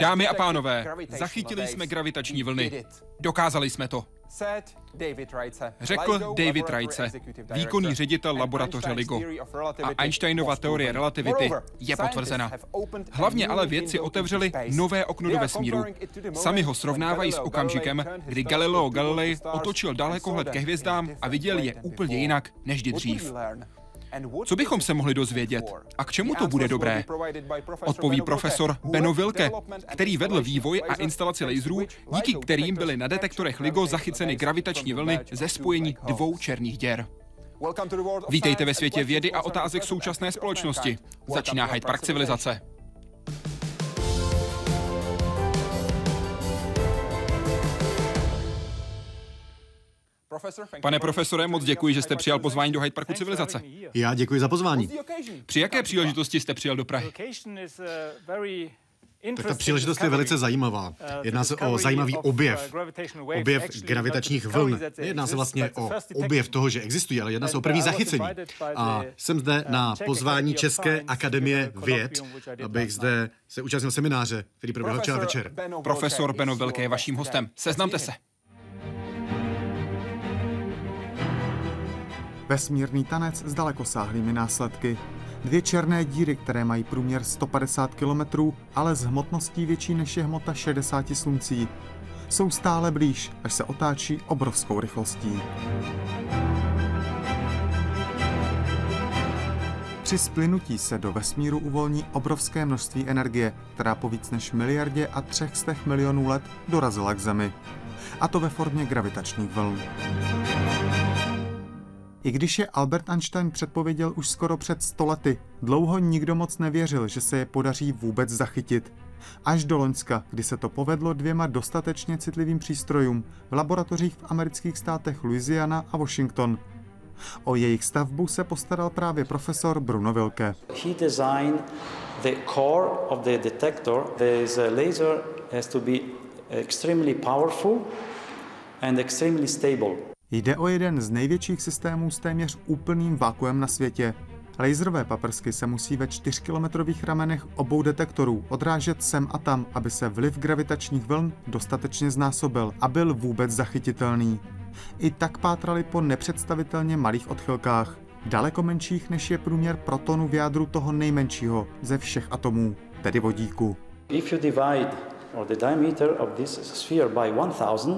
Dámy a pánové, zachytili jsme gravitační vlny. Dokázali jsme to. Řekl David Rajce, výkonný ředitel laboratoře LIGO. A Einsteinova teorie relativity je potvrzena. Hlavně ale vědci otevřeli nové okno do vesmíru. Sami ho srovnávají s okamžikem, kdy Galileo Galilei otočil dalekohled ke hvězdám a viděl je úplně jinak než dřív. Co bychom se mohli dozvědět a k čemu to bude dobré? Odpoví profesor Beno Wilke, který vedl vývoj a instalaci laserů, díky kterým byly na detektorech LIGO zachyceny gravitační vlny ze spojení dvou černých děr. Vítejte ve světě vědy a otázek současné společnosti. Začíná Hyde Park civilizace. Pane profesore, moc děkuji, že jste přijal pozvání do Hyde Parku civilizace. Já děkuji za pozvání. Při jaké příležitosti jste přijel do Prahy? Tak ta příležitost je velice zajímavá. Jedná se o zajímavý objev. Objev gravitačních vln. Nejedná se vlastně o objev toho, že existují, ale jedná se o první zachycení. A jsem zde na pozvání České akademie věd, abych zde se účastnil semináře, který proběhl včera večer. Profesor Beno Velké je vaším hostem. Seznamte se. Vesmírný tanec s dalekosáhlými následky. Dvě černé díry, které mají průměr 150 km, ale s hmotností větší než je hmota 60 sluncí. Jsou stále blíž, až se otáčí obrovskou rychlostí. Při splynutí se do vesmíru uvolní obrovské množství energie, která po víc než miliardě a 300 milionů let dorazila k Zemi. A to ve formě gravitačních vln. I když je Albert Einstein předpověděl už skoro před stolety, dlouho nikdo moc nevěřil, že se je podaří vůbec zachytit. Až do Loňska, kdy se to povedlo dvěma dostatečně citlivým přístrojům v laboratořích v amerických státech Louisiana a Washington. O jejich stavbu se postaral právě profesor Bruno Wilke. He designed the core of the detector. The laser has to be extremely powerful and extremely stable. Jde o jeden z největších systémů s téměř úplným vákuem na světě. Laserové paprsky se musí ve 4-kilometrových ramenech obou detektorů odrážet sem a tam, aby se vliv gravitačních vln dostatečně znásobil a byl vůbec zachytitelný. I tak pátrali po nepředstavitelně malých odchylkách, daleko menších než je průměr protonu v jádru toho nejmenšího ze všech atomů, tedy vodíku. If you divide or the diameter of this sphere by 1000,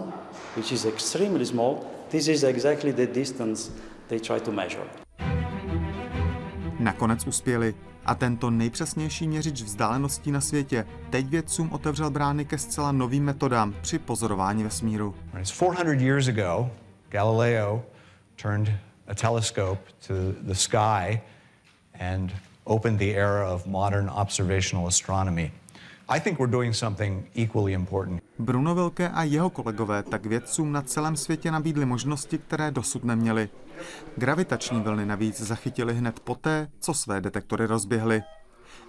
which is extremely small, This is exactly the distance they try to measure. Nakonec uspěli a tento nejpřesnější měřič vzdáleností na světě teď vědcům otevřel brány ke zcela novým metodám při pozorování vesmíru. 400 years ago, Galileo turned a telescope to the sky and opened the era of modern observational astronomy. I think we're doing something equally important. Bruno Velké a jeho kolegové tak vědcům na celém světě nabídli možnosti, které dosud neměli. Gravitační vlny navíc zachytili hned poté, co své detektory rozběhly.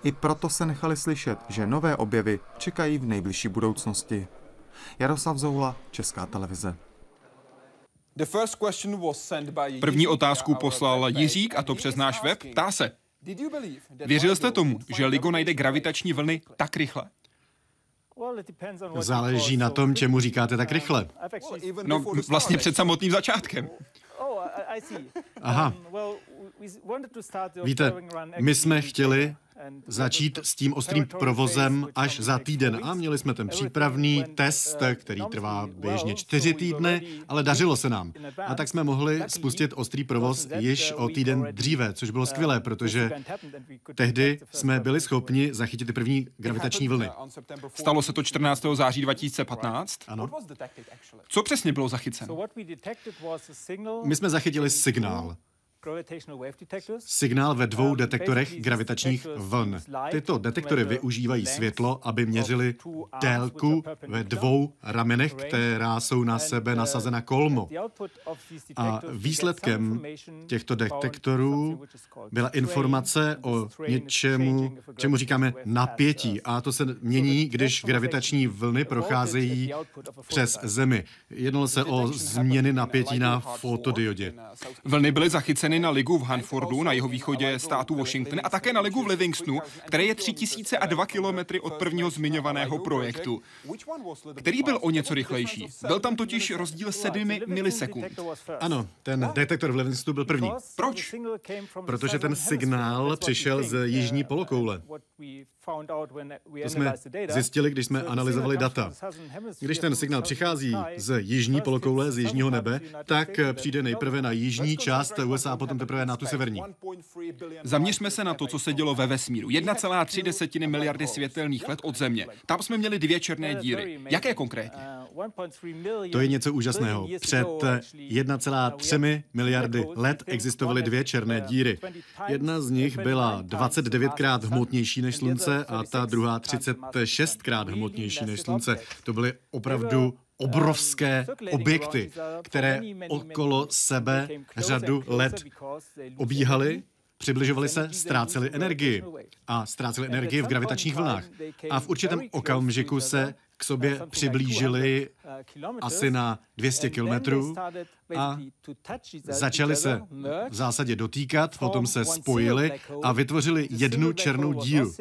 I proto se nechali slyšet, že nové objevy čekají v nejbližší budoucnosti. Jaroslav Zoula, Česká televize. První otázku poslal Jiřík, a to přes náš web. Ptá se, Věřil jste tomu, že LIGO najde gravitační vlny tak rychle? Záleží na tom, čemu říkáte tak rychle. No, vlastně před samotným začátkem. Aha. Víte, my jsme chtěli začít s tím ostrým provozem až za týden. A měli jsme ten přípravný test, který trvá běžně čtyři týdny, ale dařilo se nám. A tak jsme mohli spustit ostrý provoz již o týden dříve, což bylo skvělé, protože tehdy jsme byli schopni zachytit ty první gravitační vlny. Stalo se to 14. září 2015? Ano. Co přesně bylo zachyceno? My jsme zachytili signál. Signál ve dvou uh, detektorech gravitačních vln. Tyto detektory využívají světlo, aby měřili délku ve dvou ramenech, která jsou na sebe nasazena kolmo. A výsledkem těchto detektorů byla informace o něčemu, čemu říkáme napětí. A to se mění, když gravitační vlny procházejí přes Zemi. Jednalo se o změny napětí na fotodiodě. Vlny byly zachyceny nasazeny na ligu v Hanfordu na jeho východě státu Washington a také na ligu v Livingstonu, které je 3002 kilometry od prvního zmiňovaného projektu. Který byl o něco rychlejší? Byl tam totiž rozdíl 7 milisekund. Ano, ten detektor v Livingstonu byl první. Proč? Protože ten signál přišel z jižní polokoule. To jsme zjistili, když jsme analyzovali data. Když ten signál přichází z jižní polokoule, z jižního nebe, tak přijde nejprve na jižní část USA potom teprve na tu severní. Zaměřme se na to, co se dělo ve vesmíru. 1,3 miliardy světelných let od Země. Tam jsme měli dvě černé díry. Jaké konkrétně? To je něco úžasného. Před 1,3 miliardy let existovaly dvě černé díry. Jedna z nich byla 29krát hmotnější než Slunce a ta druhá 36krát hmotnější než Slunce. To byly opravdu obrovské objekty, které okolo sebe řadu let obíhaly, přibližovali se, ztráceli energii a ztráceli energii v gravitačních vlnách. A v určitém okamžiku se k sobě přiblížili asi na 200 kilometrů a začali se v zásadě dotýkat, potom se spojili a vytvořili jednu černou díru.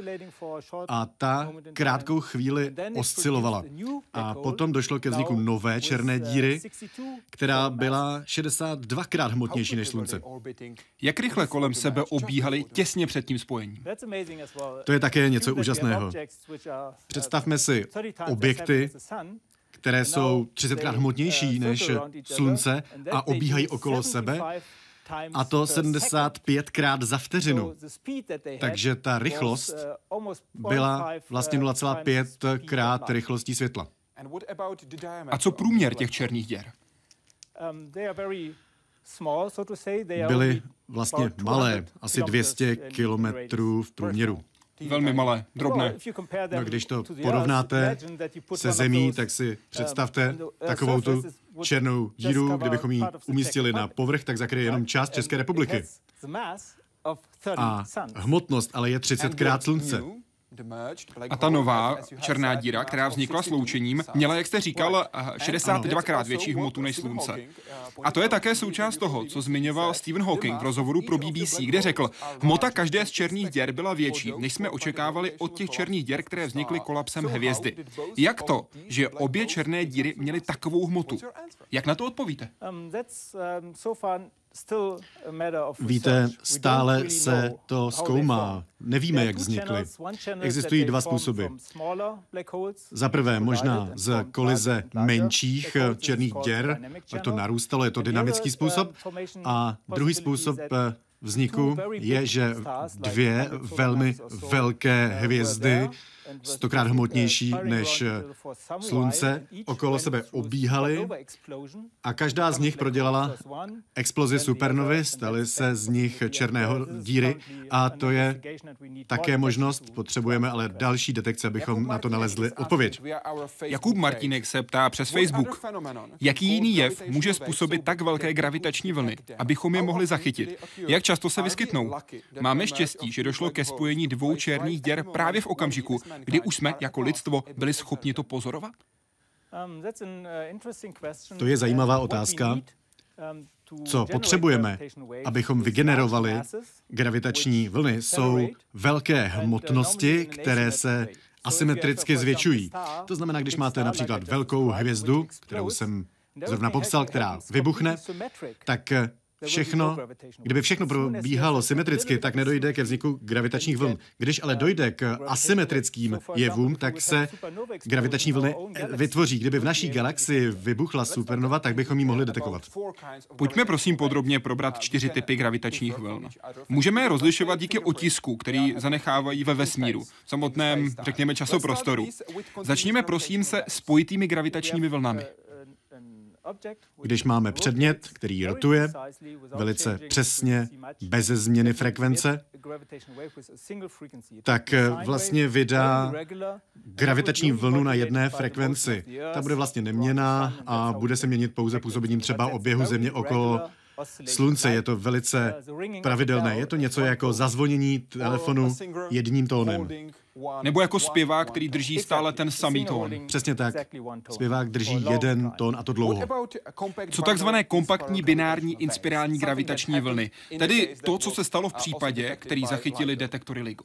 A ta krátkou chvíli oscilovala. A potom došlo ke vzniku nové černé díry, která byla 62krát hmotnější než Slunce. Jak rychle kolem sebe obíhali těsně před tím spojením? To je také něco úžasného. Představme si objekty, které jsou 30krát hmotnější než Slunce a obíhají okolo sebe, a to 75krát za vteřinu. Takže ta rychlost byla vlastně 0,5 krát rychlostí světla. A co průměr těch černých děr? Byly vlastně malé, asi 200 kilometrů v průměru. Velmi malé, drobné. No, když to porovnáte se zemí, tak si představte takovou tu černou díru, kdybychom ji umístili na povrch, tak zakryje jenom část České republiky. A hmotnost ale je 30krát slunce. A ta nová černá díra, která vznikla sloučením, měla, jak jste říkal, 62krát větší hmotu než Slunce. A to je také součást toho, co zmiňoval Stephen Hawking v rozhovoru pro BBC, kde řekl, hmota každé z černých děr byla větší, než jsme očekávali od těch černých děr, které vznikly kolapsem hvězdy. Jak to, že obě černé díry měly takovou hmotu? Jak na to odpovíte? Víte, stále se to zkoumá. Nevíme, jak vznikly. Existují dva způsoby. Za prvé možná z kolize menších černých děr, pak to narůstalo, je to dynamický způsob. A druhý způsob vzniku je, že dvě velmi velké hvězdy stokrát hmotnější než Slunce, okolo sebe obíhaly a každá z nich prodělala explozi supernovy, staly se z nich černého díry a to je také možnost, potřebujeme ale další detekce, abychom na to nalezli odpověď. Jakub Martínek se ptá přes Facebook, jaký jiný jev může způsobit tak velké gravitační vlny, abychom je mohli zachytit? Jak často se vyskytnou? Máme štěstí, že došlo ke spojení dvou černých děr právě v okamžiku, kdy už jsme jako lidstvo byli schopni to pozorovat? To je zajímavá otázka. Co potřebujeme, abychom vygenerovali gravitační vlny, jsou velké hmotnosti, které se asymetricky zvětšují. To znamená, když máte například velkou hvězdu, kterou jsem zrovna popsal, která vybuchne, tak všechno, kdyby všechno probíhalo symetricky, tak nedojde ke vzniku gravitačních vln. Když ale dojde k asymetrickým jevům, tak se gravitační vlny vytvoří. Kdyby v naší galaxii vybuchla supernova, tak bychom ji mohli detekovat. Pojďme prosím podrobně probrat čtyři typy gravitačních vln. Můžeme je rozlišovat díky otisku, který zanechávají ve vesmíru, v samotném, řekněme, časoprostoru. Začněme prosím se spojitými gravitačními vlnami. Když máme předmět, který rotuje velice přesně, bez změny frekvence, tak vlastně vydá gravitační vlnu na jedné frekvenci. Ta bude vlastně neměná a bude se měnit pouze působením třeba oběhu Země okolo slunce. Je to velice pravidelné. Je to něco jako zazvonění telefonu jedním tónem. Nebo jako zpěvák, který drží stále ten samý tón. Přesně tak. Zpěvák drží jeden tón a to dlouho. Co takzvané kompaktní binární inspirální gravitační vlny? Tedy to, co se stalo v případě, který zachytili detektory LIGO.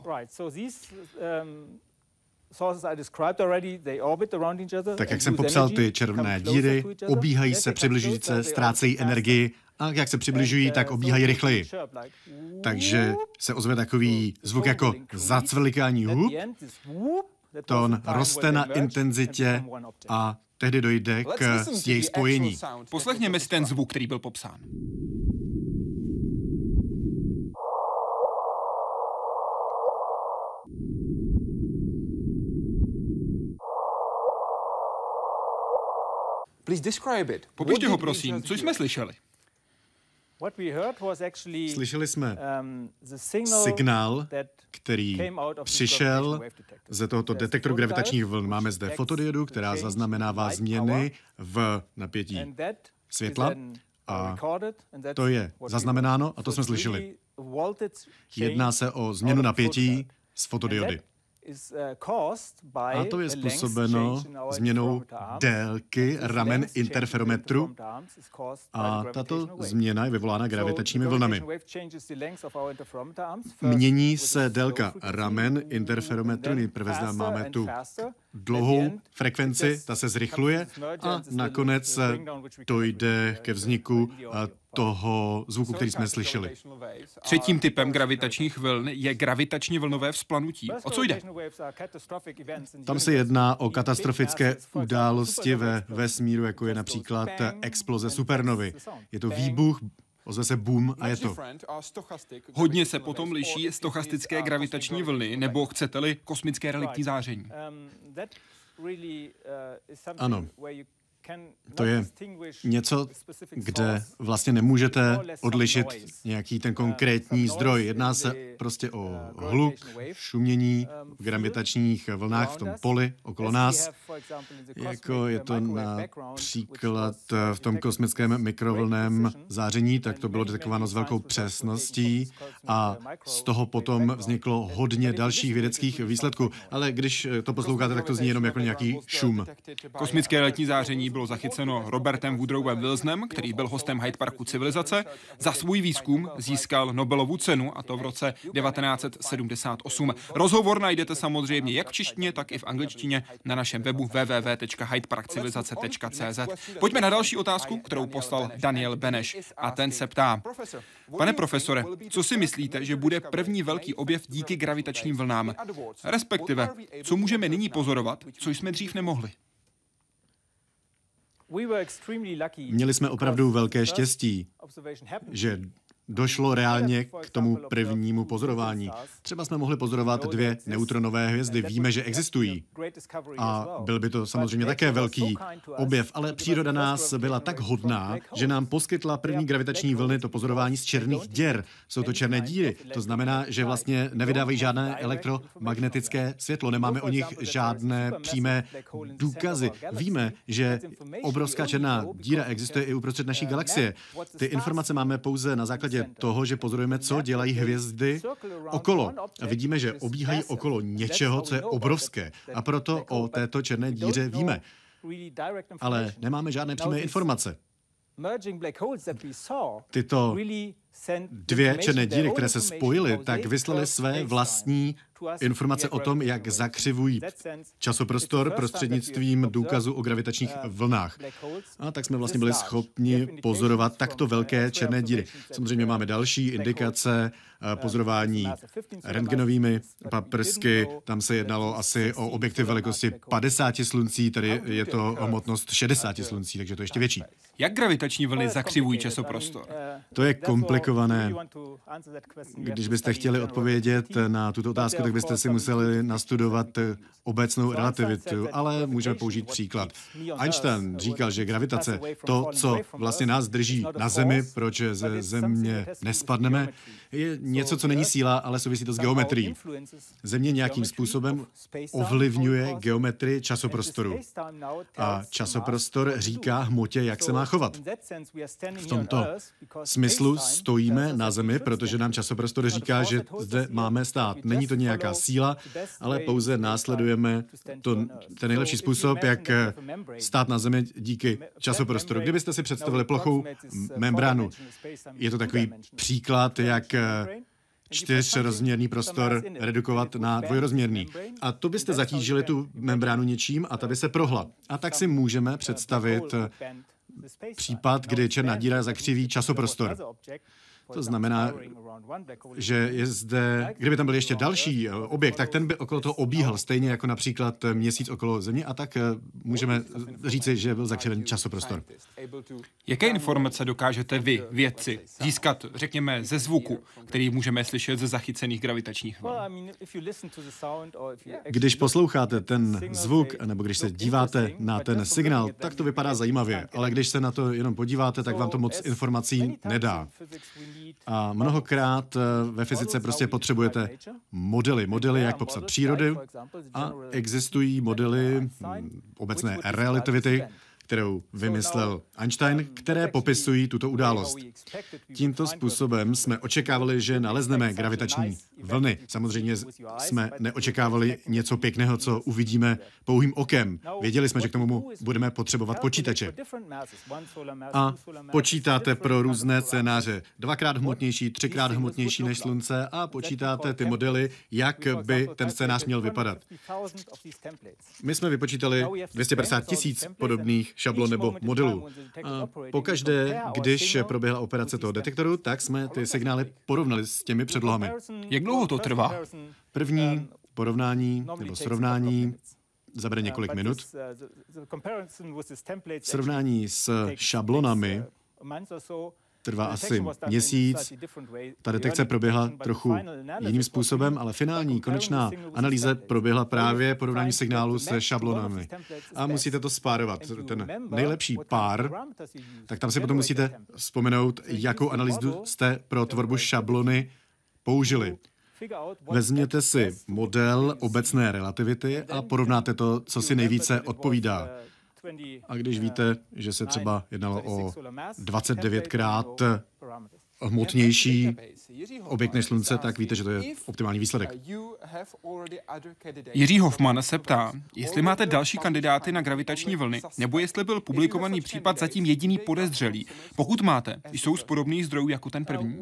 Tak jak jsem popsal, ty červené díry obíhají se, přibližují se, ztrácejí energii a jak se přibližují, tak obíhají rychleji. Takže se ozve takový zvuk jako zacvrlikání hub, tón roste na intenzitě a tehdy dojde k jejich spojení. Poslechněme si ten zvuk, který byl popsán. Popište ho, prosím. Co jsme slyšeli? Slyšeli jsme um, signál, který přišel ze tohoto detektoru gravitačních vln. Máme zde fotodiodu, která zaznamenává změny v napětí světla a to je zaznamenáno a to jsme slyšeli. Jedná se o změnu napětí z fotodiody. Uh, A to je způsobeno změnou délky ramen interferometru. a tato změna je vyvolána gravitačními vlnami. Mění se délka ramen interferometru, nejprve zde máme tu dlouhou frekvenci, ta se zrychluje a nakonec dojde ke vzniku toho zvuku, který jsme slyšeli. Třetím typem gravitačních vln je gravitačně vlnové vzplanutí. O co jde? Tam se jedná o katastrofické události ve vesmíru, jako je například exploze supernovy. Je to výbuch, ozve se boom a je to. Hodně se potom liší stochastické gravitační vlny, nebo chcete-li kosmické reliktní záření. Ano, to je něco, kde vlastně nemůžete odlišit nějaký ten konkrétní zdroj. Jedná se prostě o hluk, šumění v gravitačních vlnách v tom poli okolo nás, jako je to například v tom kosmickém mikrovlném záření, tak to bylo detekováno s velkou přesností a z toho potom vzniklo hodně dalších vědeckých výsledků. Ale když to posloucháte, tak to zní jenom jako nějaký šum. Kosmické letní záření bylo zachyceno Robertem Woodrowem Wilsonem, který byl hostem Hyde Parku civilizace. Za svůj výzkum získal Nobelovu cenu, a to v roce 1978. Rozhovor najdete samozřejmě jak v češtině, tak i v angličtině na našem webu www.hydeparkcivilizace.cz. Pojďme na další otázku, kterou poslal Daniel Beneš. A ten se ptá, pane profesore, co si myslíte, že bude první velký objev díky gravitačním vlnám? Respektive, co můžeme nyní pozorovat, co jsme dřív nemohli? Měli jsme opravdu velké štěstí, že došlo reálně k tomu prvnímu pozorování. Třeba jsme mohli pozorovat dvě neutronové hvězdy, víme, že existují. A byl by to samozřejmě také velký objev, ale příroda nás byla tak hodná, že nám poskytla první gravitační vlny to pozorování z černých děr. Jsou to černé díry. To znamená, že vlastně nevydávají žádné elektromagnetické světlo, nemáme o nich žádné přímé důkazy. Víme, že obrovská černá díra existuje i uprostřed naší galaxie. Ty informace máme pouze na základě základě toho, že pozorujeme, co dělají hvězdy okolo. A vidíme, že obíhají okolo něčeho, co je obrovské. A proto o této černé díře víme. Ale nemáme žádné přímé informace. Tyto dvě černé díry, které se spojily, tak vyslali své vlastní informace o tom, jak zakřivují časoprostor prostřednictvím důkazu o gravitačních vlnách. A tak jsme vlastně byli schopni pozorovat takto velké černé díry. Samozřejmě máme další indikace pozorování rentgenovými paprsky. Tam se jednalo asi o objekty velikosti 50 sluncí, tady je to hmotnost 60 sluncí, takže to ještě větší. Jak gravitační vlny zakřivují časoprostor? To je komplikované komplikované. Když byste chtěli odpovědět na tuto otázku, tak byste si museli nastudovat obecnou relativitu, ale můžeme použít příklad. Einstein říkal, že gravitace, to, co vlastně nás drží na Zemi, proč ze Země nespadneme, je něco, co není síla, ale souvisí to s geometrií. Země nějakým způsobem ovlivňuje geometrii časoprostoru. A časoprostor říká hmotě, jak se má chovat. V tomto smyslu stojíme na Zemi, protože nám časoprostor říká, že zde máme stát. Není to nějaká síla, ale pouze následujeme to, ten nejlepší způsob, jak stát na Zemi díky časoprostoru. Kdybyste si představili plochou membránu, je to takový příklad, jak čtyřrozměrný prostor redukovat na dvojrozměrný. A to byste zatížili tu membránu něčím a ta by se prohla. A tak si můžeme představit případ, kdy černá díra zakřiví časoprostor. To znamená, že je zde, kdyby tam byl ještě další eh, objekt, tak ten by okolo toho obíhal, stejně jako například eh, měsíc okolo Země a tak eh, můžeme říci, že byl zakřiven časoprostor. Jaké informace dokážete vy, vědci, získat, řekněme, ze zvuku, který můžeme slyšet ze zachycených gravitačních vln? Když posloucháte ten zvuk, nebo když se díváte na ten signál, tak to vypadá zajímavě, ale když se na to jenom podíváte, tak vám to moc informací nedá. A mnohokrát eh, ve fyzice prostě potřebujete modely. Modely, jak popsat přírody a existují modely hm, obecné relativity, kterou vymyslel Einstein, které popisují tuto událost. Tímto způsobem jsme očekávali, že nalezneme gravitační vlny. Samozřejmě jsme neočekávali něco pěkného, co uvidíme pouhým okem. Věděli jsme, že k tomu budeme potřebovat počítače. A počítáte pro různé scénáře. Dvakrát hmotnější, třikrát hmotnější než Slunce a počítáte ty modely, jak by ten scénář měl vypadat. My jsme vypočítali 250 tisíc podobných šablon nebo modelů. A pokaždé, když proběhla operace toho detektoru, tak jsme ty signály porovnali s těmi předlohami. Jak dlouho to trvá? První porovnání nebo srovnání zabere několik minut. Srovnání s šablonami trvá asi měsíc. Ta detekce proběhla trochu jiným způsobem, ale finální, konečná analýza proběhla právě porovnání signálu se šablonami. A musíte to spárovat. Ten nejlepší pár, tak tam si potom musíte vzpomenout, jakou analýzu jste pro tvorbu šablony použili. Vezměte si model obecné relativity a porovnáte to, co si nejvíce odpovídá. A když víte, že se třeba jednalo o 29krát hmotnější objekt než Slunce, tak víte, že to je optimální výsledek. Jiří Hoffman se ptá, jestli máte další kandidáty na gravitační vlny, nebo jestli byl publikovaný případ zatím jediný podezřelý. Pokud máte, jsou z podobných zdrojů jako ten první?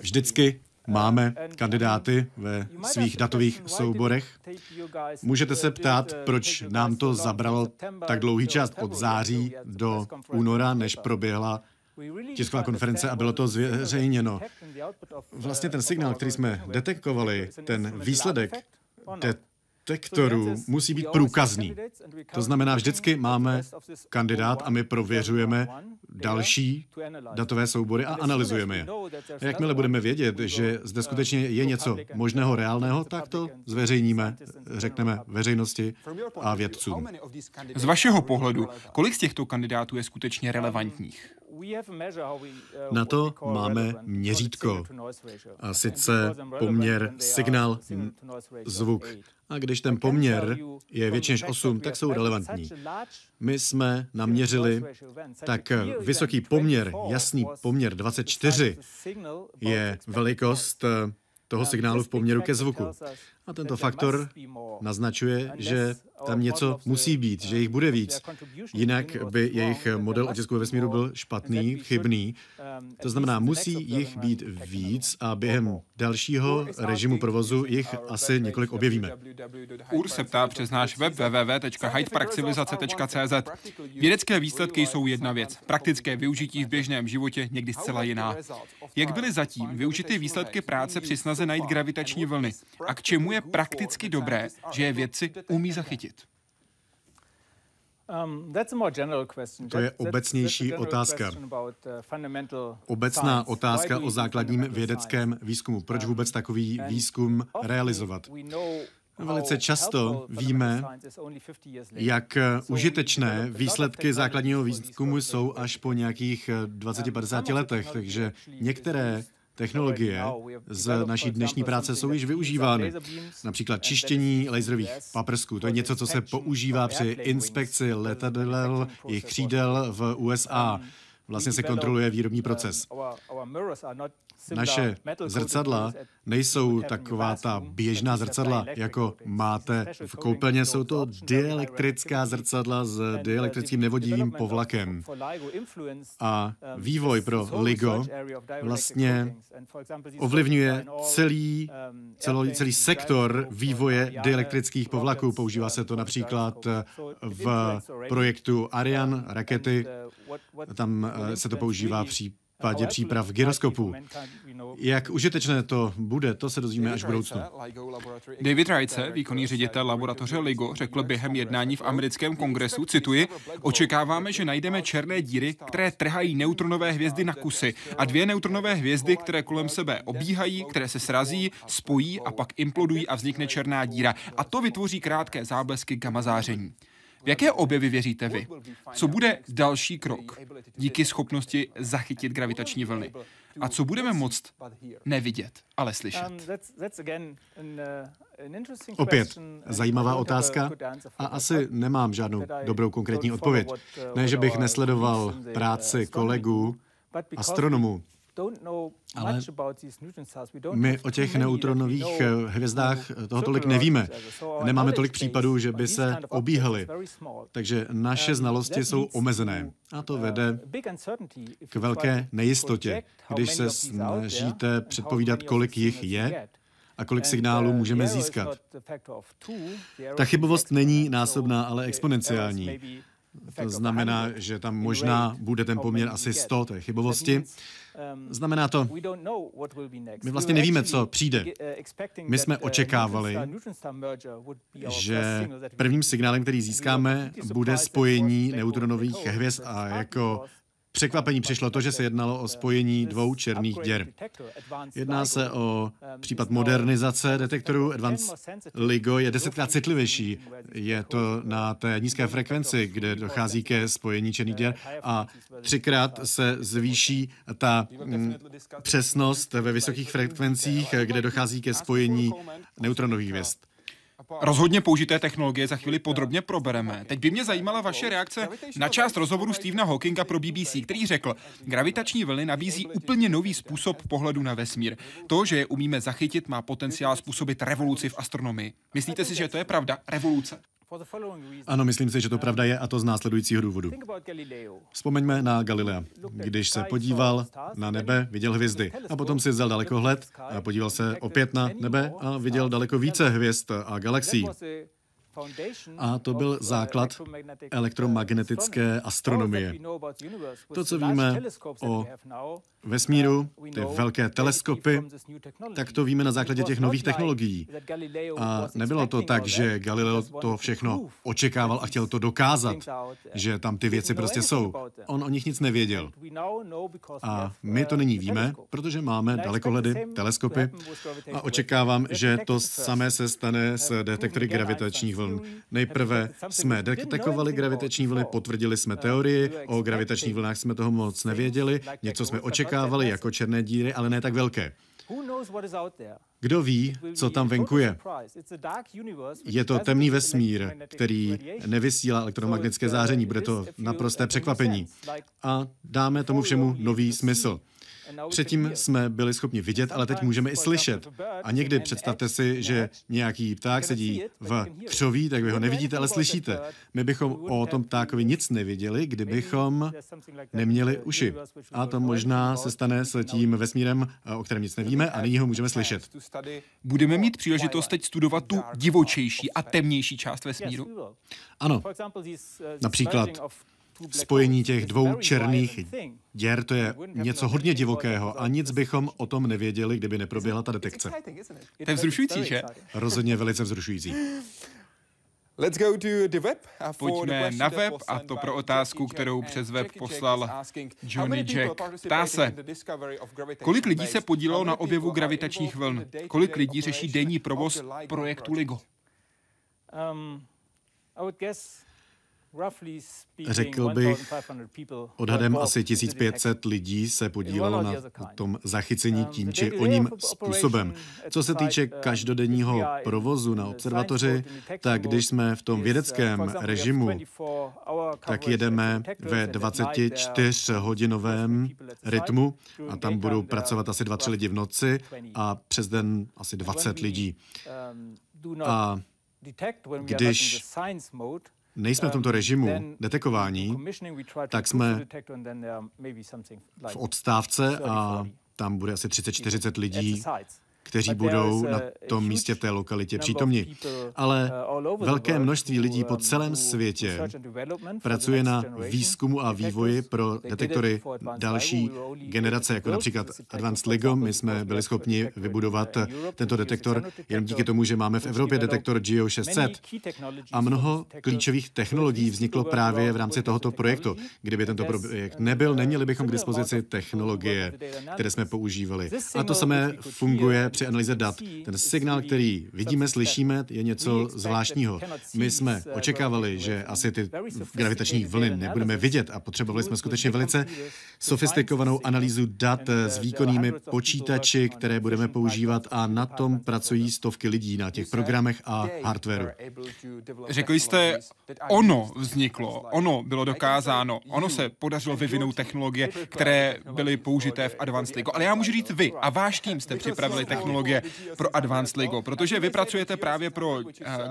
Vždycky Máme kandidáty ve svých datových souborech. Můžete se ptát, proč nám to zabralo tak dlouhý čas od září do února, než proběhla tisková konference a bylo to zveřejněno. Vlastně ten signál, který jsme detekovali, ten výsledek detektoru musí být průkazný. To znamená, vždycky máme kandidát a my prověřujeme další datové soubory a analyzujeme je. A jakmile budeme vědět, že zde skutečně je něco možného, reálného, tak to zveřejníme, řekneme veřejnosti a vědcům. Z vašeho pohledu, kolik z těchto kandidátů je skutečně relevantních? Na to máme měřítko, a sice poměr signál zvuk. A když ten poměr je větší než 8, tak jsou relevantní. My jsme naměřili tak vysoký poměr, jasný poměr 24 je velikost toho signálu v poměru ke zvuku. A tento faktor naznačuje, že tam něco musí být, že jich bude víc. Jinak by jejich model otisku ve vesmíru byl špatný, chybný. To znamená, musí jich být víc a během dalšího režimu provozu jich asi několik objevíme. UR se ptá přes náš web www.hydeparkcivilizace.cz. Vědecké výsledky jsou jedna věc, praktické využití v běžném životě někdy zcela jiná. Jak byly zatím využity výsledky práce při snaze najít gravitační vlny a k čemu je prakticky dobré, že je vědci umí zachytit? Um, to je obecnější otázka. Uh, Obecná otázka o základním vědeckém výzkumu. Proč vůbec um, takový výzkum realizovat? Velice často víme, jak užitečné výsledky základního výzkumu jsou až po nějakých 20-50 um, letech, takže některé Technologie z naší dnešní práce jsou již využívány. Například čištění laserových paprsků. To je něco, co se používá při inspekci letadel, jejich křídel v USA. Vlastně se kontroluje výrobní proces. Naše zrcadla nejsou taková ta běžná zrcadla, jako máte v koupelně. Jsou to dielektrická zrcadla s dielektrickým nevodivým povlakem. A vývoj pro LIGO vlastně ovlivňuje celý, celý, celý sektor vývoje dielektrických povlaků. Používá se to například v projektu Ariane rakety. Tam se to používá při případě příprav gyroskopů. Jak užitečné to bude, to se dozvíme až v budoucnu. David Rajce, výkonný ředitel laboratoře LIGO, řekl během jednání v americkém kongresu, cituji, očekáváme, že najdeme černé díry, které trhají neutronové hvězdy na kusy a dvě neutronové hvězdy, které kolem sebe obíhají, které se srazí, spojí a pak implodují a vznikne černá díra. A to vytvoří krátké záblesky gamma záření. V jaké objevy věříte vy? Co bude další krok díky schopnosti zachytit gravitační vlny? A co budeme moct nevidět, ale slyšet? Opět zajímavá otázka a asi nemám žádnou dobrou konkrétní odpověď. Ne, že bych nesledoval práci kolegů, astronomů, ale my o těch neutronových eh, hvězdách eh, toho tolik nevíme. Nemáme tolik případů, že by se obíhaly. Takže naše znalosti jsou omezené. A to uh, vede k velké nejistotě, když se snažíte předpovídat, kolik jich je a kolik signálů uh, můžeme získat. Ta chybovost není násobná, ale exponenciální. To znamená, že tam možná bude ten poměr asi 100 té chybovosti. Um, Znamená to, my vlastně nevíme, co přijde. Uh, my jsme uh, očekávali, že prvním signálem, který získáme, bude spojení neutronových hvězd a jako Překvapení přišlo to, že se jednalo o spojení dvou černých děr. Jedná se o případ modernizace detektorů. Advanced LIGO je desetkrát citlivější. Je to na té nízké frekvenci, kde dochází ke spojení černých děr a třikrát se zvýší ta mm, přesnost ve vysokých frekvencích, kde dochází ke spojení neutronových hvězd. Rozhodně použité technologie za chvíli podrobně probereme. Teď by mě zajímala vaše reakce na část rozhovoru Stephena Hawkinga pro BBC, který řekl, gravitační vlny nabízí úplně nový způsob pohledu na vesmír. To, že je umíme zachytit, má potenciál způsobit revoluci v astronomii. Myslíte si, že to je pravda? Revoluce? Ano, myslím si, že to pravda je a to z následujícího důvodu. Vzpomeňme na Galilea. Když se podíval na nebe, viděl hvězdy. A potom si vzal dalekohled a podíval se opět na nebe a viděl daleko více hvězd a galaxií. A to byl základ elektromagnetické astronomie. To, co víme o vesmíru, ty velké teleskopy, tak to víme na základě těch nových technologií. A nebylo to tak, že Galileo to všechno očekával a chtěl to dokázat, že tam ty věci prostě jsou. On o nich nic nevěděl. A my to nyní víme, protože máme dalekohledy, teleskopy a očekávám, že to samé se stane s detektory gravitačních vln. Nejprve jsme detekovali gravitační vlny, potvrdili jsme teorii, o gravitačních vlnách jsme toho moc nevěděli, něco jsme očekávali jako černé díry, ale ne tak velké. Kdo ví, co tam venku je? Je to temný vesmír, který nevysílá elektromagnetické záření. Bude to naprosté překvapení. A dáme tomu všemu nový smysl. Předtím jsme byli schopni vidět, ale teď můžeme i slyšet. A někdy představte si, že nějaký pták sedí v křoví, tak vy ho nevidíte, ale slyšíte. My bychom o tom ptákovi nic neviděli, kdybychom neměli uši. A to možná se stane s tím vesmírem, o kterém nic nevíme, a nyní ho můžeme slyšet. Budeme mít příležitost teď studovat tu divočejší a temnější část vesmíru? Ano. Například spojení těch dvou černých děr, to je něco hodně divokého a nic bychom o tom nevěděli, kdyby neproběhla ta detekce. To je vzrušující, že? Rozhodně velice vzrušující. Pojďme na web a to pro otázku, kterou přes web poslal Johnny Jack. Ptá se, kolik lidí se podílelo na objevu gravitačních vln? Kolik lidí řeší denní provoz projektu LIGO? Řekl bych, odhadem asi 1500 lidí se podílelo na tom zachycení um, tím či oním způsobem. Co se týče um, každodenního provozu na observatoři, tak když jsme v tom uh, vědeckém režimu, tak jedeme ve 24-hodinovém rytmu a tam budou pracovat asi 2-3 lidi v noci a přes den asi 20 lidí. Um, a když nejsme v tomto um, režimu detekování, tak jsme v odstávce a tam bude asi 30-40 lidí kteří budou na tom místě v té lokalitě přítomni. Ale uh, velké množství lidí po celém světě pracuje na výzkumu a vývoji pro detektory další generace, jako například Advanced LIGO. My jsme byli schopni vybudovat tento detektor jen díky tomu, že máme v Evropě detektor GEO 600. A mnoho klíčových technologií vzniklo právě v rámci tohoto projektu. Kdyby tento projekt nebyl, neměli bychom k dispozici technologie, které jsme používali. A to samé funguje při analýze dat. Ten signál, který vidíme, slyšíme, je něco zvláštního. My jsme očekávali, že asi ty gravitační vlny nebudeme vidět a potřebovali jsme skutečně velice sofistikovanou analýzu dat s výkonnými počítači, které budeme používat a na tom pracují stovky lidí na těch programech a hardwareu. Řekli jste, ono vzniklo, ono bylo dokázáno, ono se podařilo vyvinout technologie, které byly použité v Advanced LIGO. Ale já můžu říct vy a váš tým jste připravili technologie pro Advanced LIGO, protože vy pracujete právě pro uh,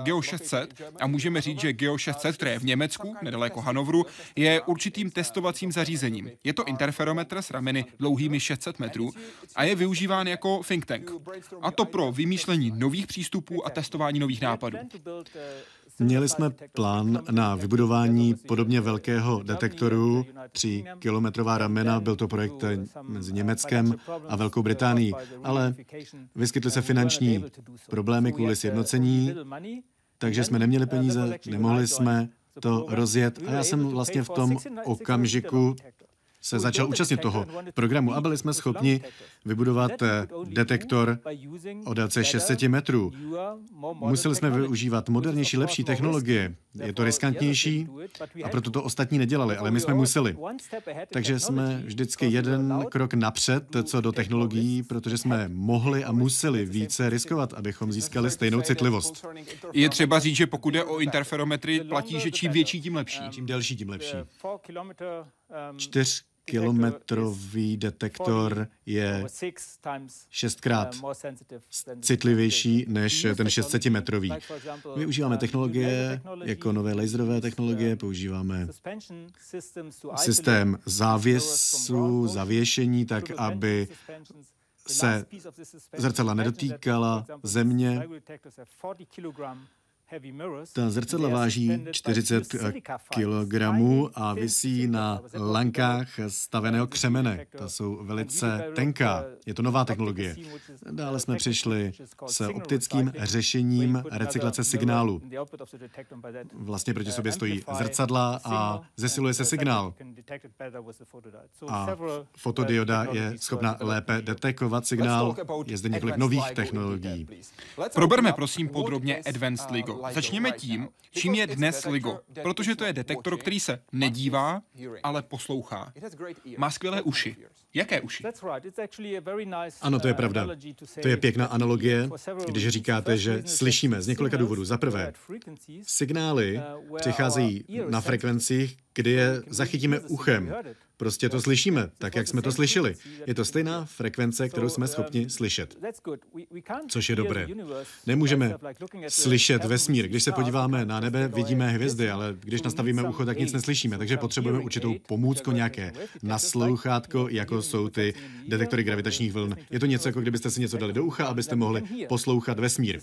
Geo 600 a můžeme říct, že Geo 600, které je v Německu, nedaleko Hanovru, je určitým testovacím zařízením. Je to interferometr s rameny dlouhými 600 metrů a je využíván jako think tank. A to pro vymýšlení nových přístupů a testování nových nápadů. Měli jsme plán na vybudování podobně velkého detektoru, 3 kilometrová ramena, byl to projekt mezi Německem a Velkou Británií, ale vyskytly se finanční problémy kvůli sjednocení, takže jsme neměli peníze, nemohli jsme to rozjet. A já jsem vlastně v tom okamžiku se začal účastnit toho programu a byli jsme schopni vybudovat eh, detektor o délce 600 metrů. Museli jsme využívat modernější, lepší technologie. Je to riskantnější a proto to ostatní nedělali, ale my jsme museli. Takže jsme vždycky jeden krok napřed co do technologií, protože jsme mohli a museli více riskovat, abychom získali stejnou citlivost. Je třeba říct, že pokud je o interferometry, platí, že čím větší, tím lepší. Čím delší, tím lepší. Čtyř kilometrový detektor je šestkrát citlivější než ten 600-metrový. Využíváme technologie jako nové laserové technologie, používáme systém závěsu, zavěšení, tak aby se zrcadla nedotýkala země. Ta zrcadla váží 40 kg a visí na lankách staveného křemene. Ta jsou velice tenká. Je to nová technologie. Dále jsme přišli s optickým řešením recyklace signálu. Vlastně proti sobě stojí zrcadla a zesiluje se signál. A fotodioda je schopna lépe detekovat signál. Je zde několik nových technologií. Proberme prosím podrobně Advanced LIGO. Začněme tím, čím je dnes LIGO, protože to je detektor, který se nedívá, ale poslouchá. Má skvělé uši. Jaké uši? Ano, to je pravda. To je pěkná analogie, když říkáte, že slyšíme z několika důvodů. Za prvé, signály přicházejí na frekvencích, kdy je zachytíme uchem. Prostě to slyšíme, tak jak jsme to slyšeli. Je to stejná frekvence, kterou jsme schopni slyšet. Což je dobré. Nemůžeme slyšet vesmír. Když se podíváme na nebe, vidíme hvězdy, ale když nastavíme ucho, tak nic neslyšíme. Takže potřebujeme určitou pomůcku, nějaké naslouchátko, jako jsou ty detektory gravitačních vln. Je to něco, jako kdybyste si něco dali do ucha, abyste mohli poslouchat vesmír.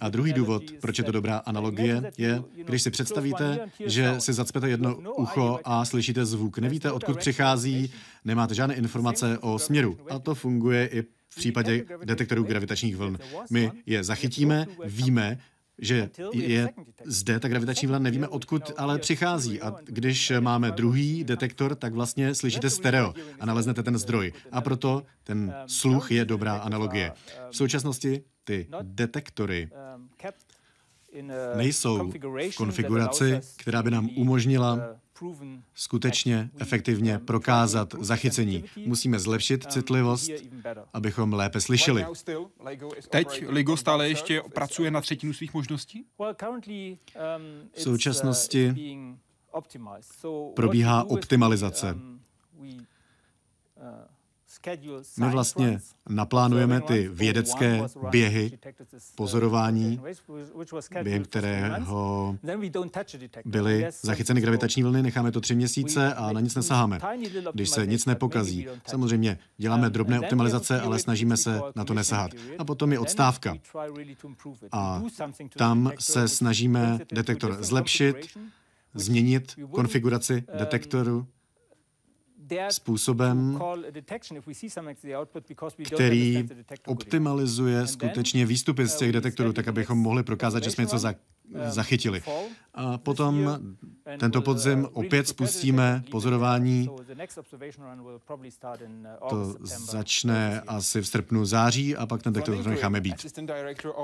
A druhý důvod, proč je to dobrá analogie, je, když si představíte, že si zacpete jedno ucho a slyšíte zvuk. Nevíte, odkud přichází, nemáte žádné informace o směru. A to funguje i v případě detektorů gravitačních vln. My je zachytíme, víme, že je zde ta gravitační vlna, nevíme odkud ale přichází. A když máme druhý detektor, tak vlastně slyšíte stereo a naleznete ten zdroj. A proto ten sluch je dobrá analogie. V současnosti ty detektory nejsou v konfiguraci, která by nám umožnila skutečně efektivně prokázat zachycení. Musíme zlepšit citlivost, abychom lépe slyšeli. Teď LIGO stále ještě pracuje na třetinu svých možností? V současnosti probíhá optimalizace. My vlastně naplánujeme ty vědecké běhy pozorování, během kterého byly zachyceny gravitační vlny, necháme to tři měsíce a na nic nesaháme, když se nic nepokazí. Samozřejmě děláme drobné optimalizace, ale snažíme se na to nesahat. A potom je odstávka. A tam se snažíme detektor zlepšit, změnit konfiguraci detektoru způsobem, který optimalizuje skutečně výstupy z těch detektorů, tak abychom mohli prokázat, že jsme něco um, zachytili. A potom tento podzim opět spustíme pozorování. To začne asi v srpnu září a pak ten detektor necháme být.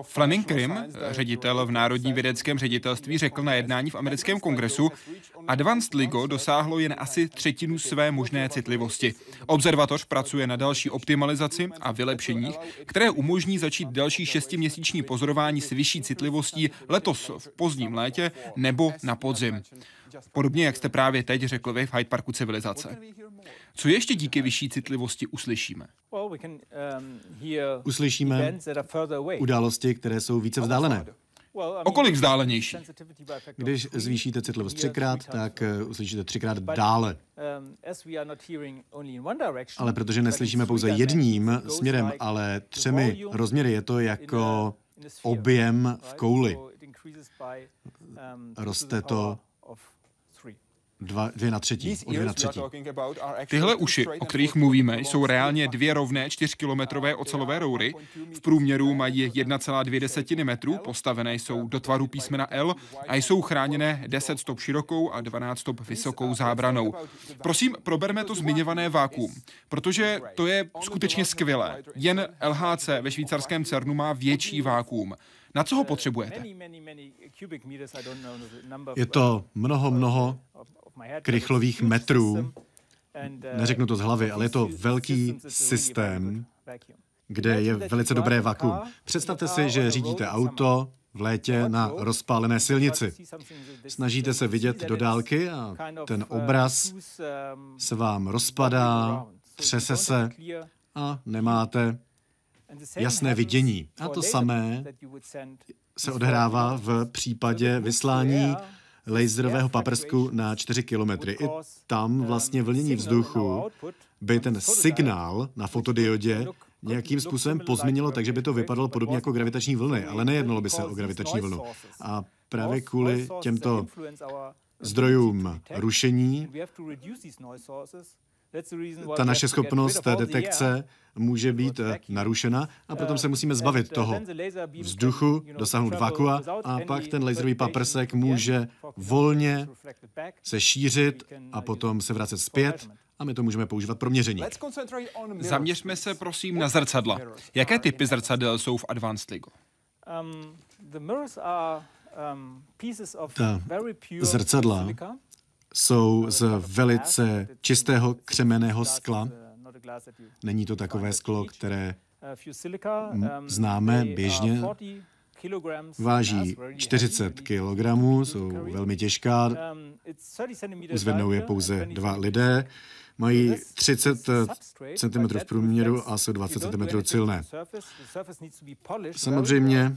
Fleming Krim, ředitel v Národním vědeckém ředitelství, řekl na jednání v americkém kongresu, Advanced LIGO dosáhlo jen asi třetinu své možné citlivosti. Observatoř pracuje na další optimalizaci a vylepšeních, které umožní začít další šestiměsíční pozorování s vyšší citlivostí letos v pozdním létě nebo na podzim. Podobně, jak jste právě teď řekl vy v Hyde Parku civilizace. Co ještě díky vyšší citlivosti uslyšíme? Um, uslyšíme události, které jsou více vzdálené. O kolik vzdálenější? Když zvýšíte citlivost třikrát, tak uh, uslyšíte třikrát dále. Um, ale protože neslyšíme pouze jedním směrem, ale třemi rozměry, je to jako objem v kouli. Roste to dva, dvě na třetí, o dvě na třetí. Tyhle uši, o kterých mluvíme, jsou reálně dvě rovné čtyřkilometrové ocelové roury. V průměru mají 1,2 metru, postavené jsou do tvaru písmena L a jsou chráněné 10 stop širokou a 12 stop vysokou zábranou. Prosím, proberme to zmiňované vákuum, protože to je skutečně skvělé. Jen LHC ve švýcarském CERNu má větší vákuum. Na co ho potřebujete? Je to mnoho, mnoho krychlových metrů. Neřeknu to z hlavy, ale je to velký systém, kde je velice dobré vakuum. Představte si, že řídíte auto v létě na rozpálené silnici. Snažíte se vidět do dálky a ten obraz se vám rozpadá, třese se a nemáte jasné vidění. A to samé se odhrává v případě vyslání laserového paprsku na 4 kilometry. I tam vlastně vlnění vzduchu by ten signál na fotodiodě nějakým způsobem pozměnilo, takže by to vypadalo podobně jako gravitační vlny, ale nejednalo by se o gravitační vlnu. A právě kvůli těmto zdrojům rušení ta naše schopnost detekce může být eh, narušena a potom se musíme zbavit toho vzduchu, dosáhnout vakua a pak ten laserový paprsek může volně se šířit a potom se vracet zpět a my to můžeme používat pro měření. Zaměřme se prosím na zrcadla. Jaké typy zrcadel jsou v Advanced LIGO? Um, um, ta zrcadla jsou z velice čistého křemeného skla. Není to takové sklo, které známe běžně. Váží 40 kg, jsou velmi těžká, uzvednou je pouze dva lidé, mají 30 cm v průměru a jsou 20 cm silné. Samozřejmě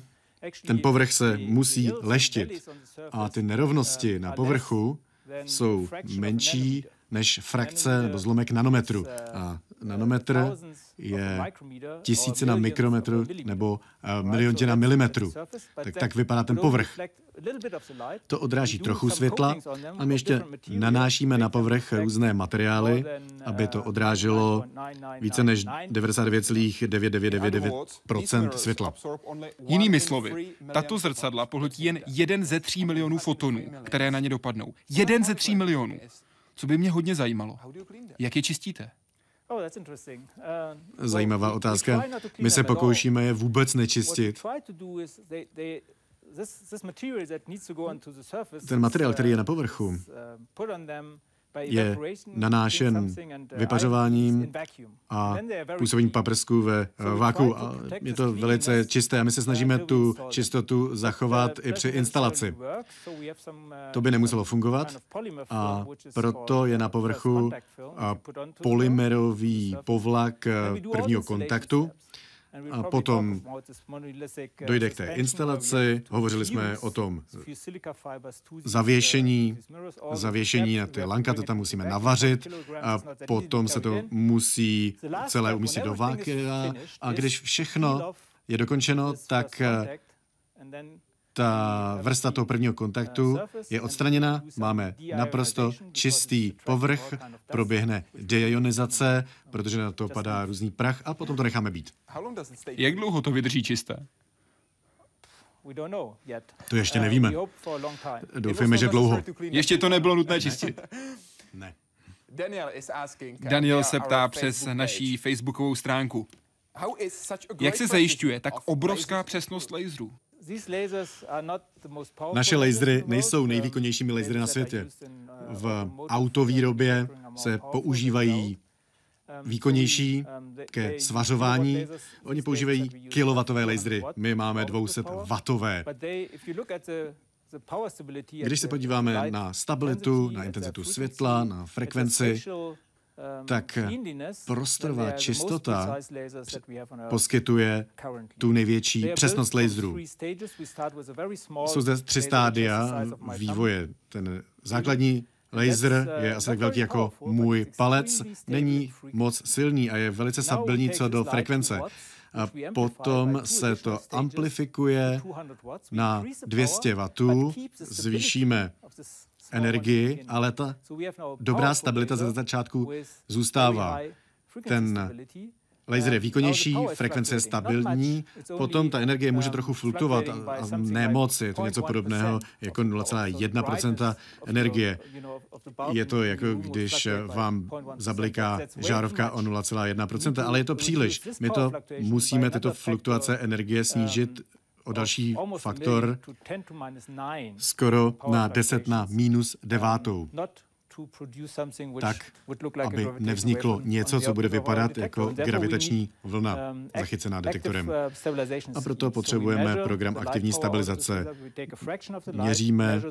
ten povrch se musí leštit a ty nerovnosti na povrchu jsou menší než frakce nebo zlomek nanometru. A nanometr je tisícina mikrometru nebo miliontina milimetru. Tak tak vypadá ten povrch. To odráží trochu světla a my ještě nanášíme na povrch různé materiály, aby to odráželo více než 99,9999% světla. Jinými slovy, tato zrcadla pohltí jen jeden ze tří milionů fotonů, které na ně dopadnou. Jeden ze tří milionů. Co by mě hodně zajímalo. Jak je čistíte? Oh, uh, Zajímavá otázka. My se pokoušíme je vůbec nečistit. Ten materiál, který je na povrchu, uh, je nanášen uh, vypařováním a působením paprsků ve váku. A je to velice čisté a my se snažíme tu čistotu zachovat i při instalaci. To by nemuselo fungovat a proto je na povrchu polymerový povlak prvního kontaktu, a potom dojde k té instalaci. Hovořili jsme o tom zavěšení, zavěšení na ty lanka, to tam musíme navařit a potom se to musí celé umístit do vákia a když všechno je dokončeno, tak ta vrsta toho prvního kontaktu je odstraněna, máme naprosto čistý povrch, proběhne deionizace, protože na to padá různý prach a potom to necháme být. Jak dlouho to vydrží čisté? To ještě nevíme. Doufujeme, že dlouho. Ještě to nebylo nutné čistit. Ne. Daniel se ptá přes naší facebookovou stránku. Jak se zajišťuje tak obrovská přesnost laserů? Naše lasery nejsou nejvýkonnějšími lasery na světě. V autovýrobě se používají výkonnější ke svařování. Oni používají kilovatové lasery, my máme 200 vatové. Když se podíváme na stabilitu, na intenzitu světla, na frekvenci, Um, tak prostorová čistota poskytuje tu největší přesnost laserů. Jsou zde tři stádia vývoje. Ten základní laser uh, je asi tak velký jako můj palec, není moc silný a je velice stabilní co do frekvence. A potom se to amplifikuje na 200 W, zvýšíme energii, ale ta dobrá stabilita ze začátku zůstává. Ten laser je výkonnější, frekvence je stabilní, potom ta energie může trochu fluktuovat a, a ne moc, je to něco podobného jako 0,1% energie. Je to jako když vám zabliká žárovka o 0,1%, ale je to příliš. My to musíme tyto fluktuace energie snížit o další faktor skoro na 10 na minus devátou tak, aby nevzniklo něco, co bude vypadat jako gravitační vlna um, zachycená detektorem. Uh, a proto potřebujeme program aktivní stabilizace. Měříme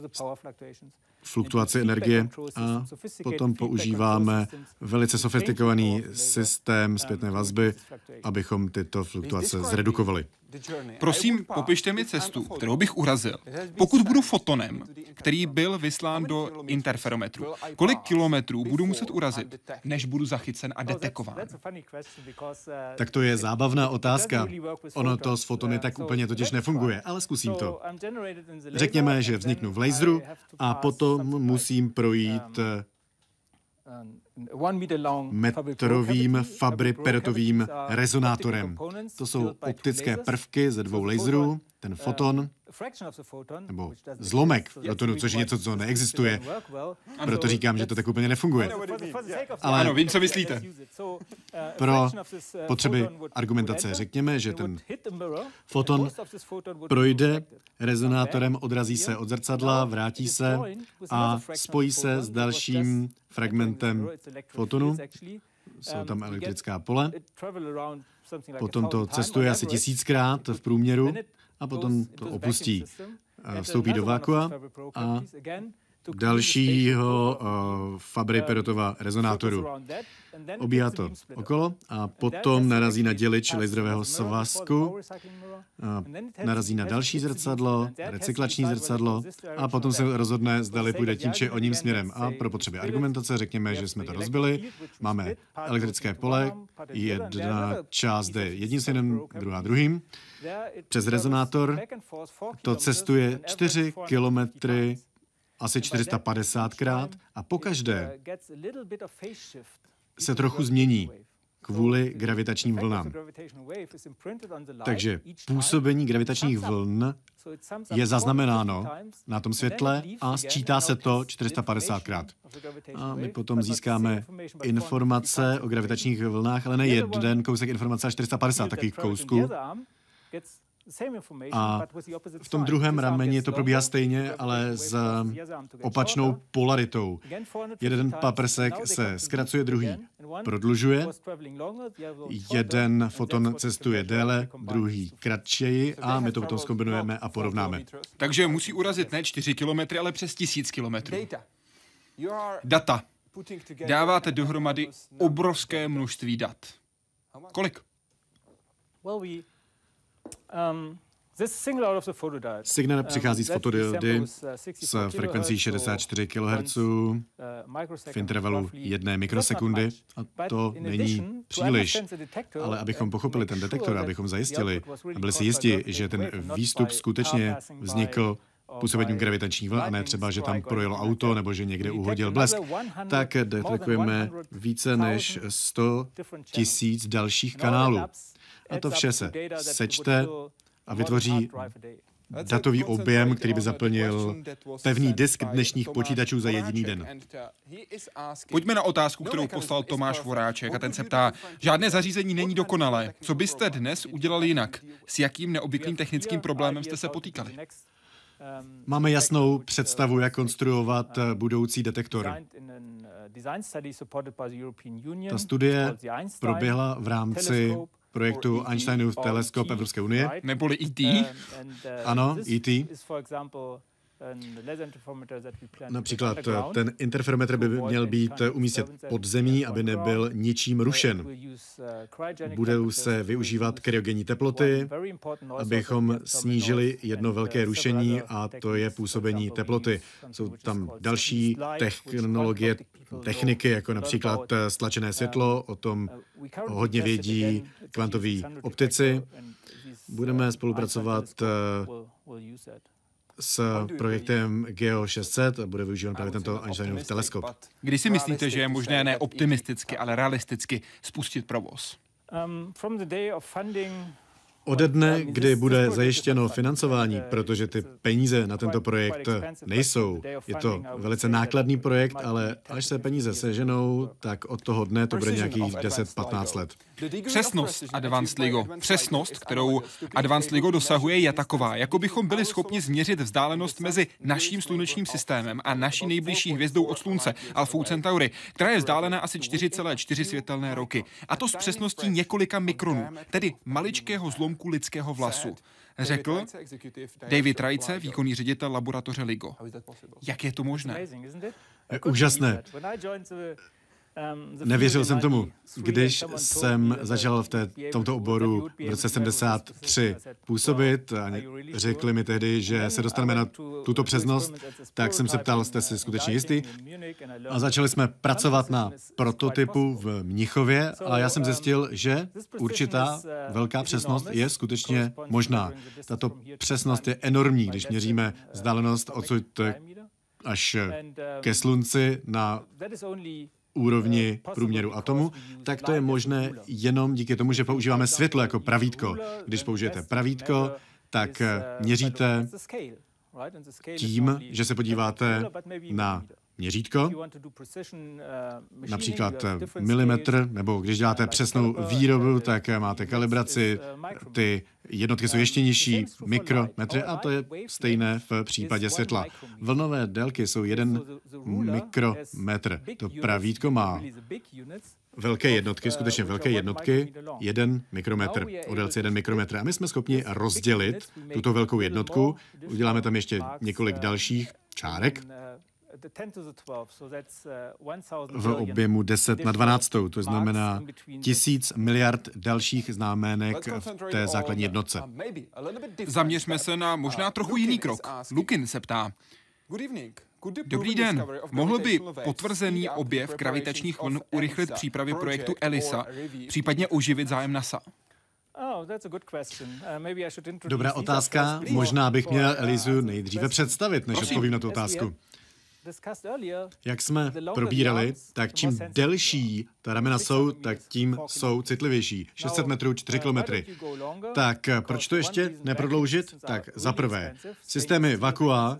fluktuaci energie a potom používáme velice sofistikovaný systém um, zpětné vazby, abychom tyto fluktuace zredukovali. Prosím, popište mi cestu, kterou bych urazil. Pokud budu fotonem, který byl vyslán do interferometru, kolik kilometrů budu muset urazit, než budu zachycen a detekován? Tak to je zábavná otázka. Ono to s fotony tak úplně totiž nefunguje, ale zkusím to. Řekněme, že vzniknu v laseru a potom musím projít metrovým fabriperotovým rezonátorem. To jsou optické prvky ze dvou laserů, ten uh, foton, nebo zlomek fotonu, což je něco, co neexistuje. Proto říkám, že to tak úplně nefunguje. Ale ano, vím, co myslíte. Uh, Pro uh, potřeby argumentace řekněme, že ten foton projde rezonátorem, odrazí se od zrcadla, vrátí se a spojí se s dalším fragmentem fotonu. Jsou tam elektrická pole. Potom to cestuje asi tisíckrát v průměru a potom to opustí. Vstoupí do vákua a dalšího uh, Fabry Perotova rezonátoru. Obíhá to okolo a potom narazí na dělič laserového svazku, narazí na další zrcadlo, recyklační zrcadlo a potom se rozhodne, zdali půjde tím či o ním směrem. A pro potřeby argumentace řekněme, že jsme to rozbili. Máme elektrické pole, jedna část jde jedním směrem, druhá druhým. Přes rezonátor to cestuje 4 kilometry asi 450krát a pokaždé se trochu změní kvůli gravitačním vlnám. Takže působení gravitačních vln je zaznamenáno na tom světle a sčítá se to 450krát. A my potom získáme informace o gravitačních vlnách, ale ne jeden kousek informace, ale 450 takových kousků. A v tom druhém rameni to probíhá stejně, ale s opačnou polaritou. Jeden paprsek se zkracuje, druhý prodlužuje. Jeden foton cestuje déle, druhý kratčeji a my to potom zkombinujeme a porovnáme. Takže musí urazit ne 4 kilometry, ale přes tisíc kilometrů. Data. Dáváte dohromady obrovské množství dat. Kolik? Um, Signál uh, přichází z fotodiody uh, s frekvencí 64 kHz uh, v intervalu jedné mikrosekundy a to není příliš. Ale abychom pochopili ten detektor, abychom zajistili a byli si jisti, že ten výstup skutečně vznikl působením gravitačních vln a ne třeba, že tam projelo auto nebo že někde uhodil blesk, tak detekujeme více než 100 tisíc dalších kanálů. A to vše se sečte a vytvoří datový objem, který by zaplnil pevný disk dnešních počítačů za jediný den. Pojďme na otázku, kterou poslal Tomáš Voráček a ten se ptá, žádné zařízení není dokonalé. Co byste dnes udělali jinak? S jakým neobvyklým technickým problémem jste se potýkali? Máme jasnou představu, jak konstruovat budoucí detektor. Ta studie proběhla v rámci projektu Einsteinův teleskop Evropské unie. Neboli ET. Ano, ET. Například ten interferometr by měl být umístěn pod zemí, aby nebyl ničím rušen. Budou se využívat kryogenní teploty, abychom snížili jedno velké rušení a to je působení teploty. Jsou tam další technologie, techniky, jako například stlačené světlo, o tom hodně vědí kvantoví optici. Budeme spolupracovat s projektem Geo 600 a bude využívan právě tento Einsteinův teleskop. Kdy si myslíte, že je možné ne optimisticky, ale realisticky spustit provoz? Ode dne, kdy bude zajištěno financování, protože ty peníze na tento projekt nejsou. Je to velice nákladný projekt, ale až se peníze seženou, tak od toho dne to bude nějakých 10-15 let. Přesnost Advanced LIGO. Přesnost, kterou Advanced LIGO dosahuje, je taková, jako bychom byli schopni změřit vzdálenost mezi naším slunečním systémem a naší nejbližší hvězdou od Slunce, Alfou Centauri, která je vzdálena asi 4,4 světelné roky. A to s přesností několika mikronů, tedy maličkého zlomku lidského vlasu. Řekl David Rajce, výkonný ředitel laboratoře LIGO. Jak je to možné? Úžasné. Um, Nevěřil jsem tomu, když jsem začal v té, tomto oboru v roce 73 působit. A řekli mi tehdy, že se dostaneme na tuto přesnost, tak jsem se ptal, jste si skutečně jistý? A začali jsme pracovat na prototypu v Mnichově a já jsem um, zjistil, že určitá uh, velká přesnost je skutečně možná. Tato přesnost je enormní, když měříme uh, vzdálenost odsud až ke slunci na úrovni průměru atomu, tak to je možné jenom díky tomu, že používáme světlo jako pravítko. Když použijete pravítko, tak měříte tím, že se podíváte na měřítko, například milimetr, nebo když děláte přesnou výrobu, tak máte kalibraci, ty jednotky jsou ještě nižší, mikrometry, a to je stejné v případě světla. Vlnové délky jsou jeden mikrometr. To pravítko má velké jednotky, skutečně velké jednotky, jeden mikrometr, o délce jeden mikrometr. A my jsme schopni rozdělit tuto velkou jednotku, uděláme tam ještě několik dalších čárek, v objemu 10 na 12, to znamená tisíc miliard dalších známének v té základní jednotce. Zaměřme se na možná trochu jiný krok. Lukin se ptá. Dobrý den. Mohl by potvrzený objev gravitačních vln urychlit přípravy projektu ELISA, případně oživit zájem NASA? Oh, uh, Dobrá otázka. Možná bych měl Elizu nejdříve představit, než odpovím na tu otázku. Jak jsme probírali, tak čím delší ta ramena jsou, tak tím jsou citlivější. 600 metrů, 4 kilometry. Tak proč to ještě neprodloužit? Tak za prvé, systémy vakua,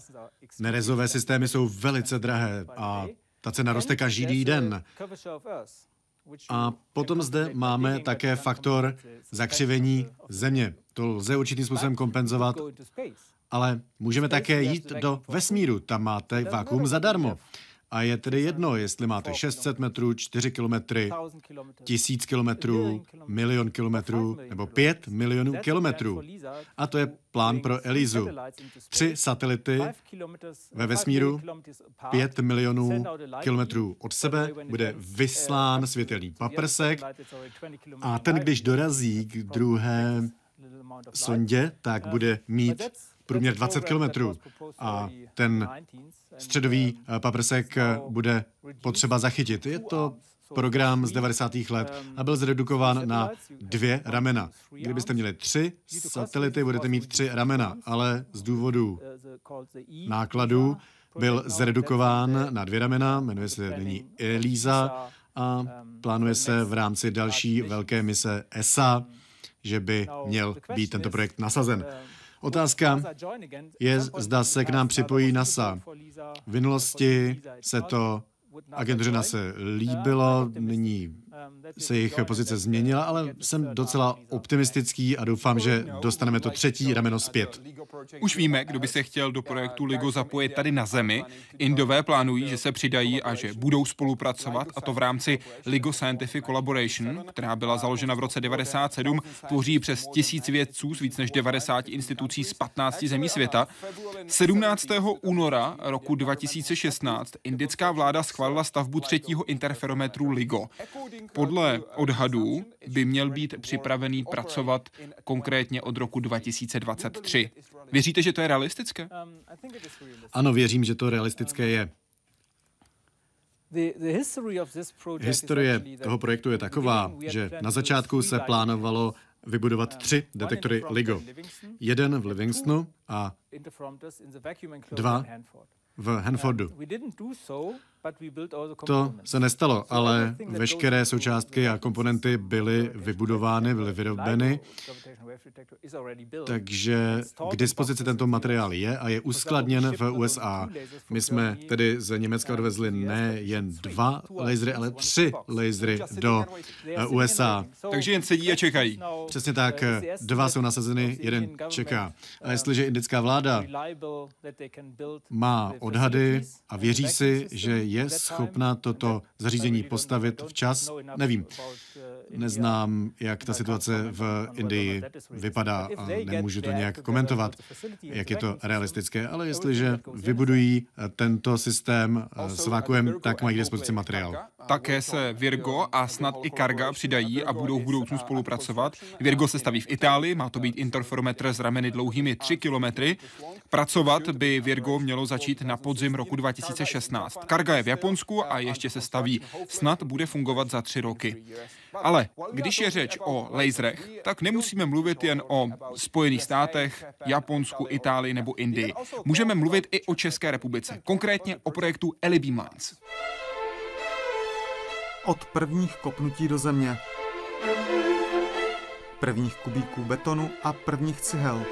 nerezové systémy jsou velice drahé a ta cena roste každý den. A potom zde máme také faktor zakřivení země. To lze určitým způsobem kompenzovat ale můžeme také jít do vesmíru, tam máte vákuum zadarmo. A je tedy jedno, jestli máte 600 metrů, 4 kilometry, 1000 kilometrů, milion kilometrů. nebo 5 milionů kilometrů. A to je plán pro Elizu. Tři satelity ve vesmíru, 5 milionů kilometrů od sebe, bude vyslán světelný paprsek. a ten, když dorazí k druhé sondě, tak bude mít průměr 20 kilometrů a ten středový eh, paprsek eh, bude potřeba zachytit. Je to program z 90. let a byl zredukován na dvě ramena. Kdybyste měli tři satelity, budete mít tři ramena, ale z důvodu nákladů byl zredukován na dvě ramena, jmenuje se nyní Elisa a plánuje se v rámci další velké mise ESA, že by měl být tento projekt nasazen. Otázka je, zda se k nám připojí NASA. V minulosti se to agentuře NASA líbilo, nyní se jejich pozice změnila, ale jsem docela optimistický a doufám, že dostaneme to třetí rameno zpět. Už víme, kdo by se chtěl do projektu LIGO zapojit tady na Zemi. Indové plánují, že se přidají a že budou spolupracovat, a to v rámci LIGO Scientific Collaboration, která byla založena v roce 97, tvoří přes tisíc vědců z víc než 90 institucí z 15 zemí světa. 17. února roku 2016 indická vláda schválila stavbu třetího interferometru LIGO. Podle odhadů by měl být připravený pracovat konkrétně od roku 2023. Věříte, že to je realistické? Ano, věřím, že to realistické je. Historie toho projektu je taková, že na začátku se plánovalo vybudovat tři detektory LIGO. Jeden v Livingstonu a dva v Hanfordu. To se nestalo, ale veškeré součástky a komponenty byly vybudovány, byly vyrobeny, takže k dispozici tento materiál je a je uskladněn v USA. My jsme tedy z Německa odvezli ne jen dva lasery, ale tři lasery do USA. Takže jen sedí a čekají. Přesně tak, dva jsou nasazeny, jeden čeká. A jestliže indická vláda má odhady a věří si, že je schopna toto zařízení postavit včas, nevím. Neznám, jak ta situace v Indii vypadá a nemůžu to nějak komentovat, jak je to realistické, ale jestliže vybudují tento systém s vakuem, tak mají k dispozici materiál. Také se Virgo a snad i Karga přidají a budou v budoucnu spolupracovat. Virgo se staví v Itálii, má to být interferometr s rameny dlouhými 3 kilometry. Pracovat by Virgo mělo začít na podzim roku 2016. Karga je v Japonsku a ještě se staví. Snad bude fungovat za tři roky. Ale když je řeč o laserech, tak nemusíme mluvit jen o Spojených státech, Japonsku, Itálii nebo Indii. Můžeme mluvit i o České republice, konkrétně o projektu Eli Beamlines. Od prvních kopnutí do země, prvních kubíků betonu a prvních cihel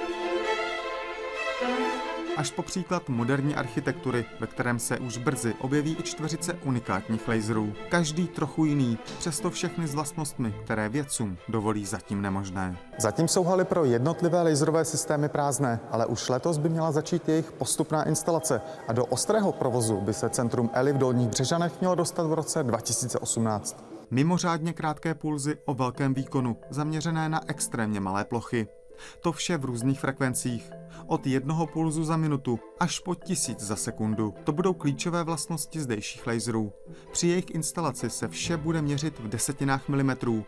až po příklad moderní architektury, ve kterém se už brzy objeví i čtveřice unikátních laserů. Každý trochu jiný, přesto všechny s vlastnostmi, které vědcům dovolí zatím nemožné. Zatím jsou haly pro jednotlivé laserové systémy prázdné, ale už letos by měla začít jejich postupná instalace a do ostrého provozu by se centrum ELI v Dolních Břežanech mělo dostat v roce 2018. Mimořádně krátké pulzy o velkém výkonu, zaměřené na extrémně malé plochy. To vše v různých frekvencích. Od jednoho pulzu za minutu až po tisíc za sekundu. To budou klíčové vlastnosti zdejších laserů. Při jejich instalaci se vše bude měřit v desetinách milimetrů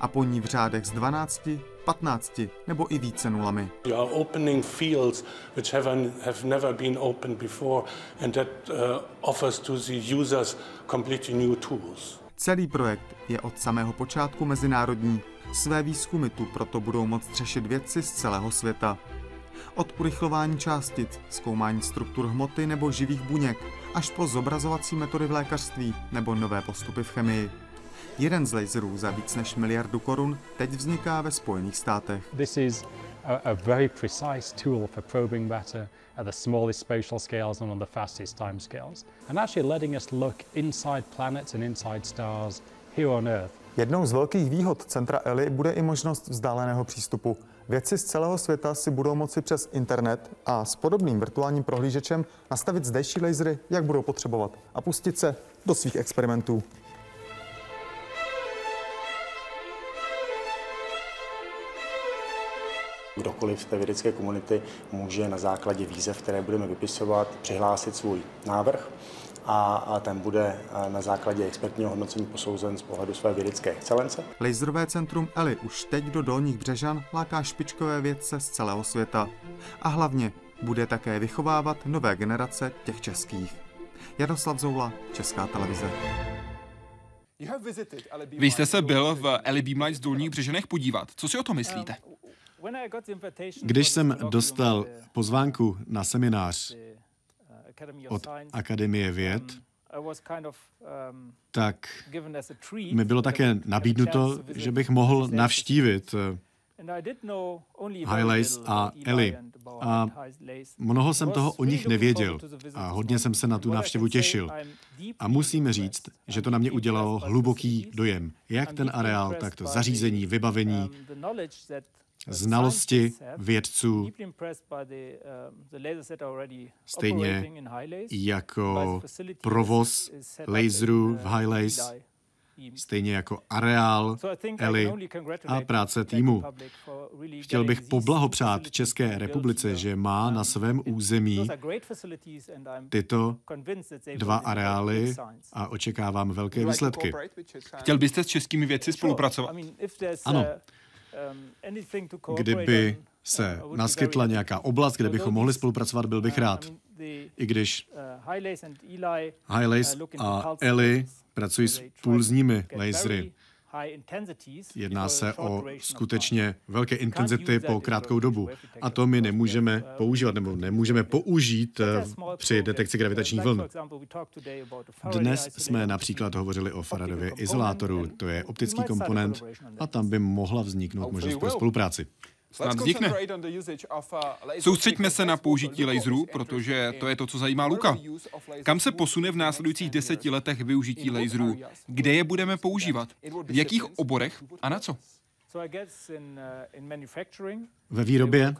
a po ní v řádech z 12, 15 nebo i více nulami. You are opening fields which have, have never been opened before and that uh, offers to the users completely new tools. Celý projekt je od samého počátku mezinárodní. Své výzkumy tu proto budou moct řešit vědci z celého světa. Od urychlování částic, zkoumání struktur hmoty nebo živých buněk, až po zobrazovací metody v lékařství nebo nové postupy v chemii. Jeden z laserů za víc než miliardu korun teď vzniká ve Spojených státech. This is a, very precise tool for probing matter at the smallest spatial scales and on the fastest time scales, and actually letting us look inside planets and inside stars here on Earth. Jednou z velkých výhod centra ELI bude i možnost vzdáleného přístupu. Vědci z celého světa si budou moci přes internet a s podobným virtuálním prohlížečem nastavit zdejší lasery, jak budou potřebovat a pustit se do svých experimentů. Kdokoliv z té vědecké komunity může na základě výzev, které budeme vypisovat, přihlásit svůj návrh a, a ten bude na základě expertního hodnocení posouzen z pohledu své vědecké excelence. Laserové centrum ELI už teď do Dolních Břežan láká špičkové vědce z celého světa. A hlavně bude také vychovávat nové generace těch českých. Jaroslav Zoula, Česká televize. Vy jste se byl v Eli Beamlight z Dolních Břeženech podívat. Co si o to myslíte? Když jsem dostal pozvánku na seminář od Akademie věd, tak mi bylo také nabídnuto, že bych mohl navštívit Highlights a Eli. A mnoho jsem toho o nich nevěděl a hodně jsem se na tu návštěvu těšil. A musím říct, že to na mě udělalo hluboký dojem. Jak ten areál, tak to zařízení, vybavení, znalosti vědců, stejně jako provoz laserů v High stejně jako areál, Eli a práce týmu. Chtěl bych poblahopřát České republice, že má na svém území tyto dva areály a očekávám velké výsledky. Chtěl byste s českými vědci spolupracovat? Ano. Um, Kdyby se uh, naskytla nějaká oblast, kde bychom mohli spolupracovat, byl bych uh, rád. I když Highlace uh, a Eli pracují s pulzními lasery, Jedná se o skutečně velké intenzity po krátkou dobu. A to my nemůžeme používat, nebo nemůžeme použít eh, při detekci gravitačních vln. Dnes jsme například hovořili o Faradově izolátoru. To je optický komponent a tam by mohla vzniknout možnost pro spolupráci snad vznikne. Soustřeďme se na použití laserů, protože to je to, co zajímá Luka. Kam se posune v následujících deseti letech využití laserů? Kde je budeme používat? V jakých oborech a na co? Ve výrobě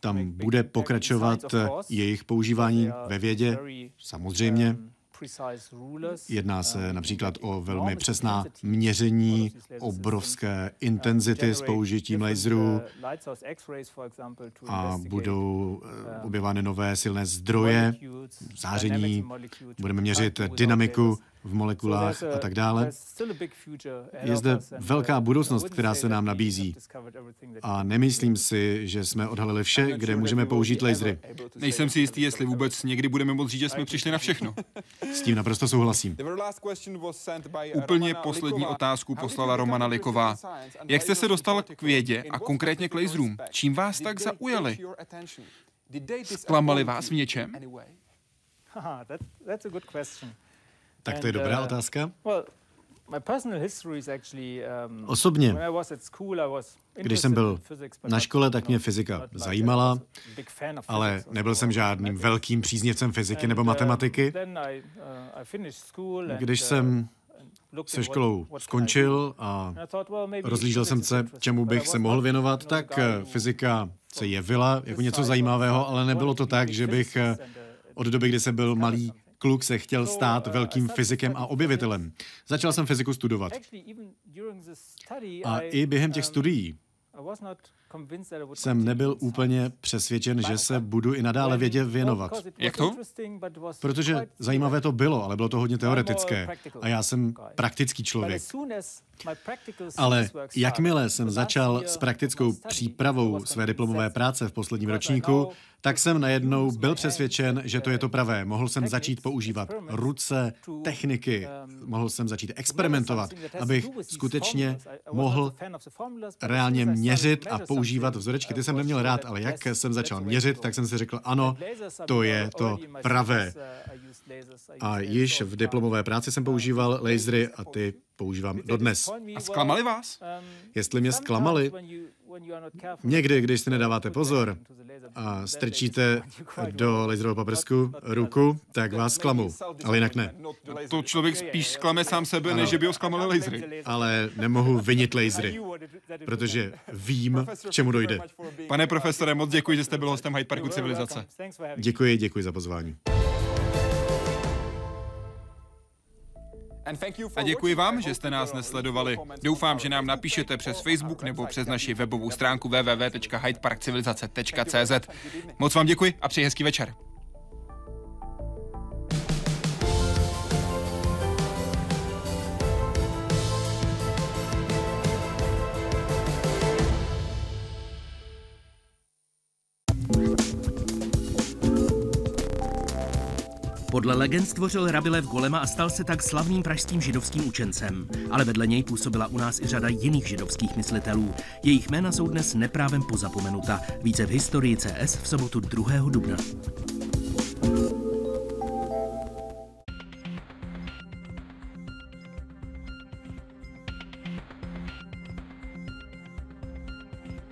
tam bude pokračovat jejich používání ve vědě, samozřejmě. Jedná se například o velmi přesná měření obrovské intenzity s použitím laserů a budou eh, objevány nové silné zdroje záření, budeme měřit dynamiku v molekulách a tak dále. Je zde velká budoucnost, která se nám nabízí. A nemyslím si, že jsme odhalili vše, kde můžeme použít lasery. Nejsem si jistý, jestli vůbec někdy budeme moct říct, že jsme přišli na všechno. S tím naprosto souhlasím. Úplně poslední otázku poslala Romana Liková. Jak jste se dostal k vědě a konkrétně k laserům? Čím vás tak zaujali? Zklamali vás v něčem? Tak to je dobrá uh, otázka. Um, Osobně, když jsem byl na škole, tak mě fyzika zajímala, ale nebyl jsem žádným velkým příznivcem fyziky nebo uh, matematiky. Uh, když jsem se školou skončil a rozlížel jsem se, čemu bych se mohl věnovat, tak fyzika se jevila jako něco zajímavého, ale nebylo to tak, že bych od doby, kdy jsem byl malý, kluk se chtěl stát velkým fyzikem a objevitelem. Začal jsem fyziku studovat. A i během těch studií jsem nebyl úplně přesvědčen, že se budu i nadále vědě věnovat. Jak to? Protože zajímavé to bylo, ale bylo to hodně teoretické. A já jsem praktický člověk. Ale jakmile jsem začal s praktickou přípravou své diplomové práce v posledním ročníku, tak jsem najednou byl přesvědčen, že to je to pravé. Mohl jsem začít používat ruce, techniky, mohl jsem začít experimentovat, abych skutečně mohl reálně měřit a používat vzorečky. Ty jsem neměl rád, ale jak jsem začal měřit, tak jsem si řekl, ano, to je to pravé. A již v diplomové práci jsem používal lasery a ty používám dodnes. A zklamali vás? Jestli mě zklamali, někdy, když si nedáváte pozor a strčíte do laserového paprsku ruku, tak vás zklamou, ale jinak ne. To člověk spíš zklame sám sebe, než že by ho zklamali lasery. Ale nemohu vinit lasery, protože vím, k čemu dojde. Pane profesore, moc děkuji, že jste byl hostem Hyde Parku civilizace. Děkuji, děkuji za pozvání. A děkuji vám, že jste nás nesledovali. Doufám, že nám napíšete přes Facebook nebo přes naši webovou stránku www.hydeparkcivilizace.cz. Moc vám děkuji a přeji hezký večer. Podle legend stvořil Rabilev Golema a stal se tak slavným pražským židovským učencem. Ale vedle něj působila u nás i řada jiných židovských myslitelů. Jejich jména jsou dnes neprávem pozapomenuta. Více v historii CS v sobotu 2. dubna.